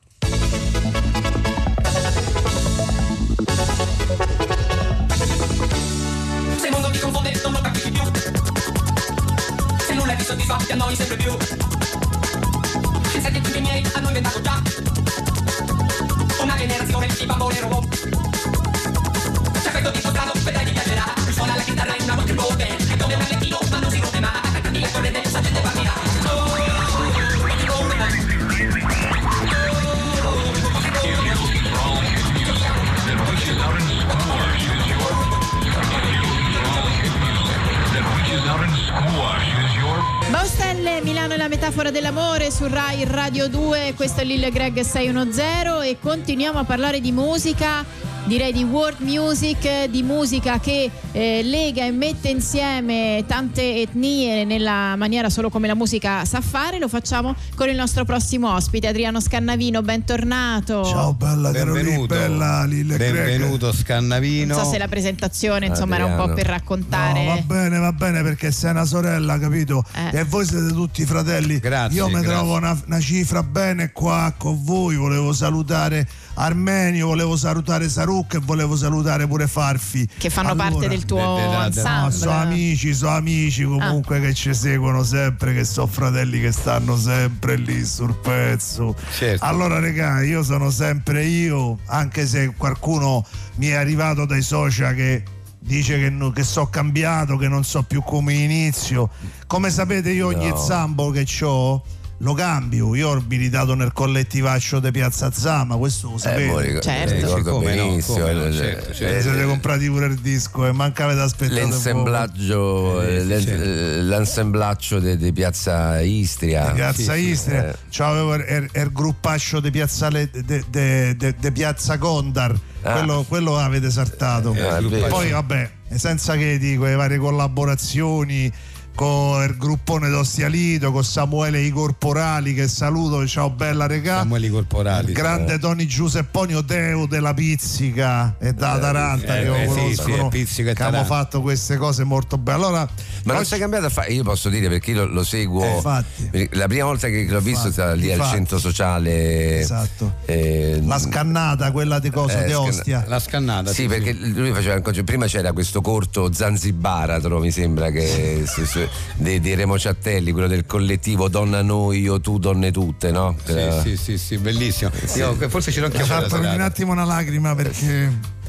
Milano è la metafora dell'amore su Rai Radio 2, questo è Lille Greg 610 e continuiamo a parlare di musica, direi di world music, di musica che eh, lega e mette insieme tante etnie nella maniera solo come la musica sa fare, lo facciamo con il nostro prossimo ospite Adriano Scannavino, bentornato. Ciao bella Carolina, Benvenuto. bella Lille Greg. Benvenuto Scannavino. Non so se la presentazione insomma era un po' per raccontare. No, va bene, va bene perché sei una sorella, capito? Eh. E voi siete tutti fratelli. Grazie, Io mi trovo una, una cifra bene qua con voi. Volevo salutare Armenio, volevo salutare Saruk e volevo salutare pure Farfi. Che fanno Allora- parte del tuo de- de- de- No, ensemble. sono amici, sono amici comunque che ci seguono sempre, che sono fratelli che stanno sempre lì sul pezzo. Certo. Allora, regà, io sono sempre io, anche se qualcuno mi è arrivato dai social che dice che, no- che so cambiato, che non so più come inizio. Come sapete, io ogni No. zambo che ho lo cambio. Io ho militato nel collettivaccio di Piazza Zama, questo lo Eh, sapete. mo ricordo, Certo. ricordo Come no, benissimo. come no, eh, certo, eh, certo. Vi siete comprati pure il disco e manca avete aspettato poco. L'ensemblaggio, Eh, eh, l'en- eh, l'ansemblaggio di di Piazza Istria. di Piazza Sì, sì, Istria, eh. c'avevo il, il- il gruppaccio di Piazza, Le- de- de- de- de Piazza Gondar, Ah. quello, quello avete saltato. Eh. Poi vabbè, senza che dico le varie collaborazioni con il gruppone d'Ostialito, con Samuele I Corporali che saluto, ciao bella regà. Samueli corporali. Il grande Tony Giusepponio Deo della Pizzica e da Taranta eh, che eh, sì, sì, Pizzica e che abbiamo fatto queste cose molto belle. Allora, Ma non oggi- sei cambiato a fare, io posso dire perché io lo, lo seguo. Eh, infatti. La prima volta che l'ho visto stava lì al infatti. centro sociale. Esatto. eh, la scannata, quella di cosa, Eh, di Ostia. La scannata. Sì, perché lui faceva ancora- prima c'era questo corto Zanzibaratro, mi sembra che di, di Remo Ciattelli, quello del collettivo Donna noi, io tu, donne tutte, no? Sì, sì, sì, sì, bellissimo. Io, forse ce l'ho anche fatto un attimo una lacrima perché.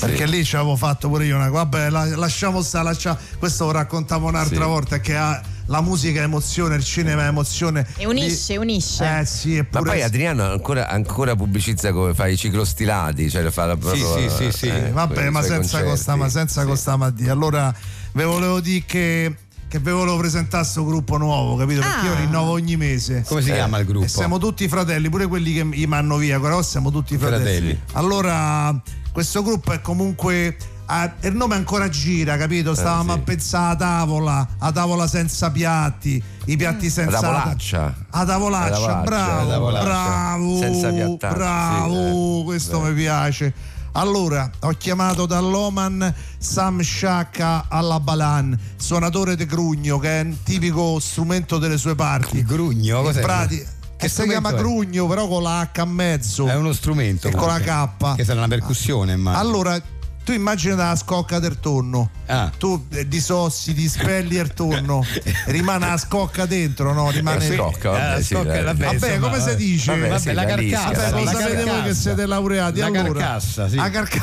Perché lì ci avevo fatto pure io una vabbè la- lasciamo stare lascia- questo lo raccontavo un'altra Sì. volta che ha la musica è emozione il cinema è emozione E unisce, unisce. eh sì Ma eppure poi Adriano ancora, ancora pubblicizza come fa i ciclostilati, cioè fa la proprio, sì, sì, sì. eh, vabbè ma senza costa ma senza Sì. costa ma di allora ve volevo dire che che ve volevo presentare questo gruppo nuovo capito perché Ah. io rinnovo ogni mese Come si Eh, chiama il gruppo? E siamo tutti fratelli, pure quelli che gli manno via, però siamo tutti fratelli. Fratelli. Allora, questo gruppo è comunque. ah, il nome ancora gira, capito? Stavamo Eh, sì. a pensare a tavola, a tavola senza piatti, i piatti senza. La tavolaccia. A tavolaccia, La tavolaccia, bravo, tavolaccia. bravo, Senza piattare, bravo, sì, eh. questo Beh. mi piace. Allora, ho chiamato dall'Oman Sam Shaka alla Balan, suonatore di grugno, che è un tipico strumento delle sue parti. Il grugno? Cos'è? prati- Che che si chiama è? grugno, però con la H a mezzo. È uno strumento. E con la. K. Che sarà una percussione, ma. Allora, tu immagina la scocca del tonno. Ah. Tu eh, disossi, dispelli il tonno, rimane la scocca dentro, no? Rimane. Eh, scocca, vabbè, Eh, sì, scocca, dai. vabbè, Vabbè, insomma, come si eh. dice? Vabbè, Vabbè, sì, la la carcassa. Vabbè, la lo la sapete voi che carcassa. siete laureati. La allora, carcassa, sì. La carcassa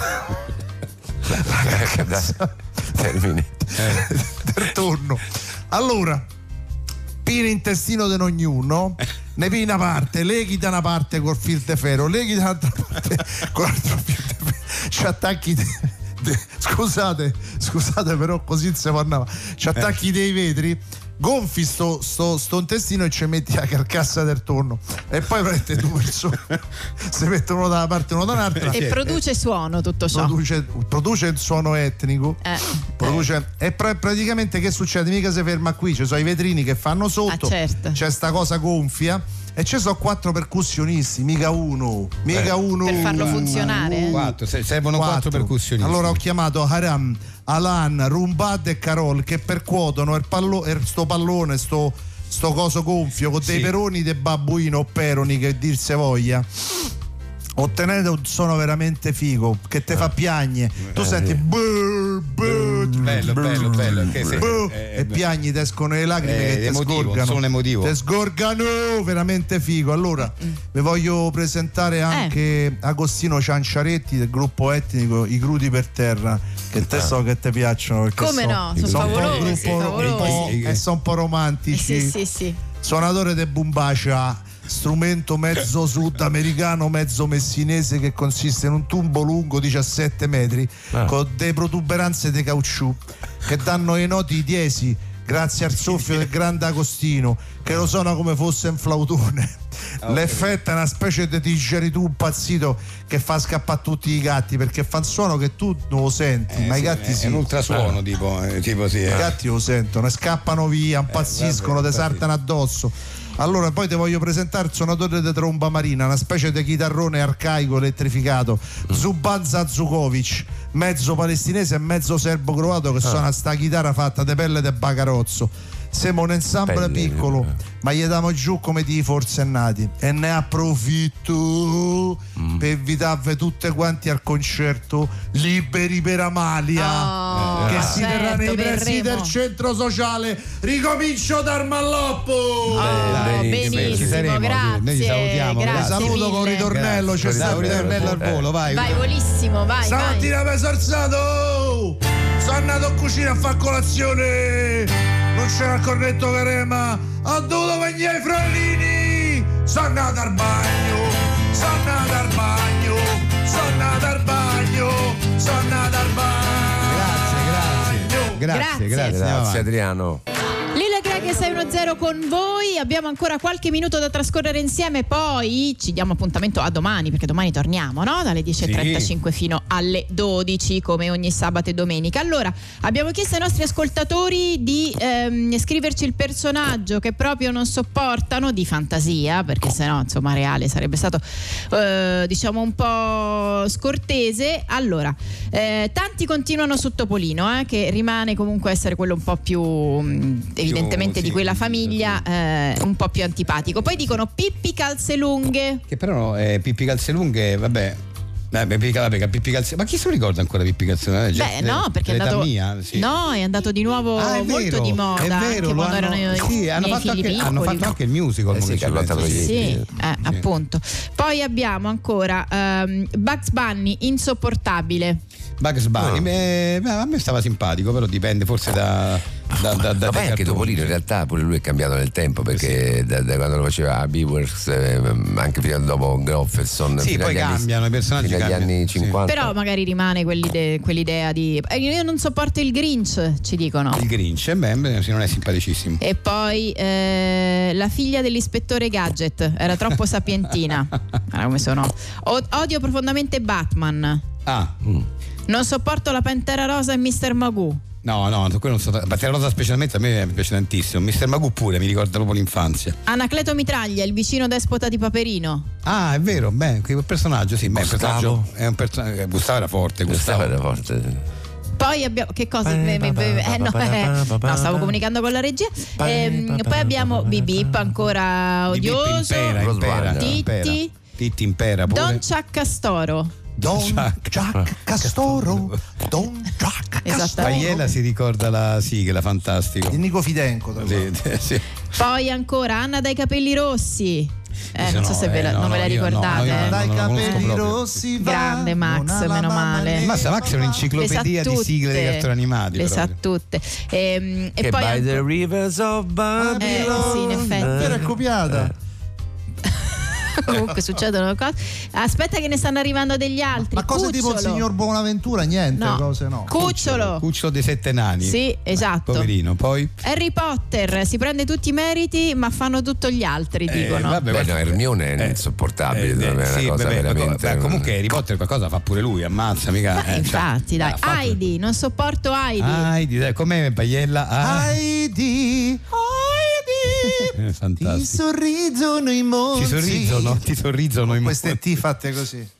Termine. del tonno. Allora, pina intestino di ognuno, ne pina una parte, leghi da una parte col fil de ferro, leghi da un'altra parte con l'altro fil de ferro, ci attacchi. de- de- scusate, scusate, però così si parlava. Ci attacchi dei vetri, gonfi sto, sto, sto intestino e ci metti la carcassa del tonno e poi prendete due persone si mettono uno da una parte e uno da un'altra E produce suono tutto ciò. produce, produce il suono etnico Eh. produce, e pra- praticamente che succede? Mica si ferma qui, ci sono i vetrini che fanno sotto, Ah, certo. c'è sta cosa gonfia e ci sono quattro percussionisti, mica uno, mica Eh. uno. Per farlo funzionare, eh? Quattro, se- servono quattro, percussionisti. Allora ho chiamato Haram, Alan, Rumbad e Carol che percuotono il pallo- il- sto pallone, sto, sto coso gonfio con dei Sì. peroni dei babbuino o peroni che dir se voglia. Ottenete un suono veramente figo che te fa piagne. Tu Eh, senti brr, brr, Bello, bello, bello, che se- eh, e piagni, ti escono le lacrime Eh, che ti sgorgano. sono emotivo. Ti sgorgano, veramente figo. Allora, vi voglio presentare anche Agostino Cianciaretti del gruppo etnico I Crudi per Terra. Che te so che ti piacciono. Come so- no, sono so un po' favolosi, un po'- favolosi. e sono un po' romantici. Sì, sì, sì. Suonatore de Bumbacia, strumento mezzo sudamericano, mezzo messinese che consiste in un tubo lungo 17 metri Ah. con delle protuberanze di caucciù che danno i noti diesi grazie al soffio del grande Agostino che lo suona come fosse un flautone. L'effetto è una specie di digeritù impazzito che fa scappare tutti i gatti perché fa un suono che tu non lo senti, Eh, ma i sì, gatti è sì. un ultrasuono tipo, eh, tipo sì. I eh. gatti lo sentono, e scappano via, impazziscono, vabbè, ti saltano addosso. Allora, poi ti voglio presentare il suonatore di tromba marina, una specie di chitarrone arcaico elettrificato, Zuban Zazukovic, mezzo palestinese e mezzo serbo-croato che suona sta chitarra fatta di pelle di bacarozzo. Siamo un ensemble Pelle, piccolo, ma gli diamo giù come di forsennati e ne approfitto per invitarvi tutte quanti al concerto Liberi per Amalia Oh, che si certo, terrà nei pressi del centro sociale. Ricomincio dal Malloppo. Oh, Dai, benissimo, saremo, grazie. noi ci salutiamo, grazie grazie. Saluto con mille. ritornello. C'è Dai, stato un ritornello al volo, vai. Vai, volissimo, vai, vai. Stamattina mi sono alzato. Sono andato in cucina a fare colazione. Non c'era il cornetto carema. Ho dovuto venire i frollini. Sono andato al bagno. Sono andato al bagno. Sono andato al bagno. Sono andato al bagno. Grazie, Grazie. grazie. Grazie avanti. Adriano. Greg 610 con voi, abbiamo ancora qualche minuto da trascorrere insieme, poi ci diamo appuntamento a domani, perché domani torniamo, no? Dalle 10.35 fino alle 12, come ogni sabato e domenica. Allora, abbiamo chiesto ai nostri ascoltatori di ehm, scriverci il personaggio che proprio non sopportano di fantasia, perché sennò, insomma, reale sarebbe stato, eh, diciamo, un po' scortese. Allora, eh, tanti continuano su Topolino, eh, che rimane comunque essere quello un po' più mh, evidentemente sì, di quella famiglia, eh, un po' più antipatico. Poi dicono Pippi calze lunghe. Che però eh, Pippi Calzelunghe, vabbè. Eh, Pippi, vabbè, Pippi Calze- Ma chi se lo ricorda ancora Pippi Calzelunghe? Beh, no, perché è andato. mia, sì. No, è andato di nuovo Ah, è molto vero, di moda. È vero, anche lo quando hanno, erano sì, hanno fatto, anche, hanno fatto anche il musical. Eh sì, sì. Sì, Sì. eh, appunto. Poi abbiamo ancora ehm, Bugs Bunny insopportabile. Bugs Bunny, Ah. beh, beh, a me stava simpatico, però dipende forse da. Da, da, da poi anche. Topolino in realtà pure lui è cambiato nel tempo perché da, da quando lo faceva a Beavers eh, anche fino a dopo Groffelson Sì, poi anni- cambiano, i personaggi fino agli cambiano, anni sì. 50 Però magari rimane quell'ide- quell'idea di. eh, Io non sopporto il Grinch, ci dicono. Il Grinch, eh, beh, sì, non è simpaticissimo. E poi eh, la figlia dell'ispettore Gadget era troppo sapientina. Guarda come sono. O- odio profondamente Batman. Ah, Non sopporto la Pantera Rosa e Mr. Magoo. No, no, quello non so. Pantera Rosa specialmente a me piace tantissimo. Mister Magoo pure, mi ricorda proprio l'infanzia. Anacleto Mitraglia, il vicino despota di Paperino. Ah, è vero, beh, quel personaggio, sì, beh, personaggio è un personaggio. Gustavo era forte, Gustavo. Gustavo era forte Poi abbiamo. Che cosa? Eh, no, eh, no, stavo comunicando con la regia. Ehm, poi abbiamo Bip Bip, ancora odioso. impera, impera, Titti. impera. Titti impera pure. Don Chuck Castoro. Don Jack. Jack Castoro. Don Jack Esattamente. Paiella si ricorda la sigla, fantastico. Di Nico Fidenco. tra l'altro. Sì, sì. Poi ancora Anna dai capelli rossi. Eh, non so no, se ve la, eh, no, non ve la ricordate. io no, eh. Dai la capelli rossi va, Grande Max, la meno male. Mazza, Max è un'enciclopedia di sigle di cartoni animati. Le sa tutte. Ehm, e che poi by anche- the rivers of Babylon Eh, sì, in effetti. Era copiata. Comunque succedono cose. Aspetta che ne stanno arrivando degli altri. Ma cose tipo il signor Bonaventura, niente, No. cose no. Cucciolo. Cucciolo dei sette nani. Sì, esatto. Poverino, poi. Harry Potter si prende tutti i meriti, ma fanno tutto gli altri, Eh, dicono. vabbè, Beh, no, Hermione è insopportabile, Eh, è una sì, cosa vabbè, veramente. beh, comunque Harry Potter qualcosa fa pure lui, ammazza mica. Eh, infatti, cioè, dai. Heidi, non sopporto Heidi. Heidi, dai, com'è Paiella? Ah, Heidi, Heidi, eh, ti fantastico. sorridono i monti. Ti sorridono, ti sorridono i Queste T fatte così.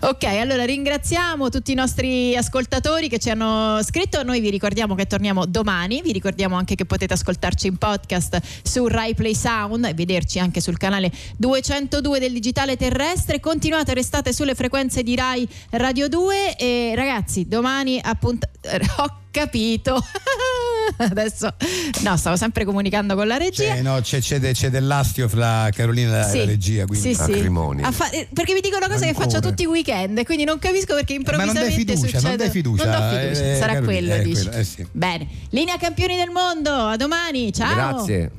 Ok, allora ringraziamo tutti i nostri ascoltatori che ci hanno scritto. Noi vi ricordiamo che torniamo domani. Vi ricordiamo anche che potete ascoltarci in podcast su Rai Play Sound e vederci anche sul canale 202 del digitale terrestre. Continuate, restate sulle frequenze di Rai Radio 2 e ragazzi, domani appunto ho capito. Adesso no, stavo sempre comunicando con la regia. Cioè, no, c'è, c'è de- c'è dell'astio fra Carolina e la regia. Quindi. sì, sì. A fa- eh, perché mi dicono cose che faccio tutti i weekend, quindi non capisco perché Ma non dai improvvisamente fiducia, succede. non dai fiducia. Non do fiducia, eh, sarà Carolina, quello, eh, dici. quello, eh sì. Bene, linea campioni del mondo, a domani, ciao. Grazie.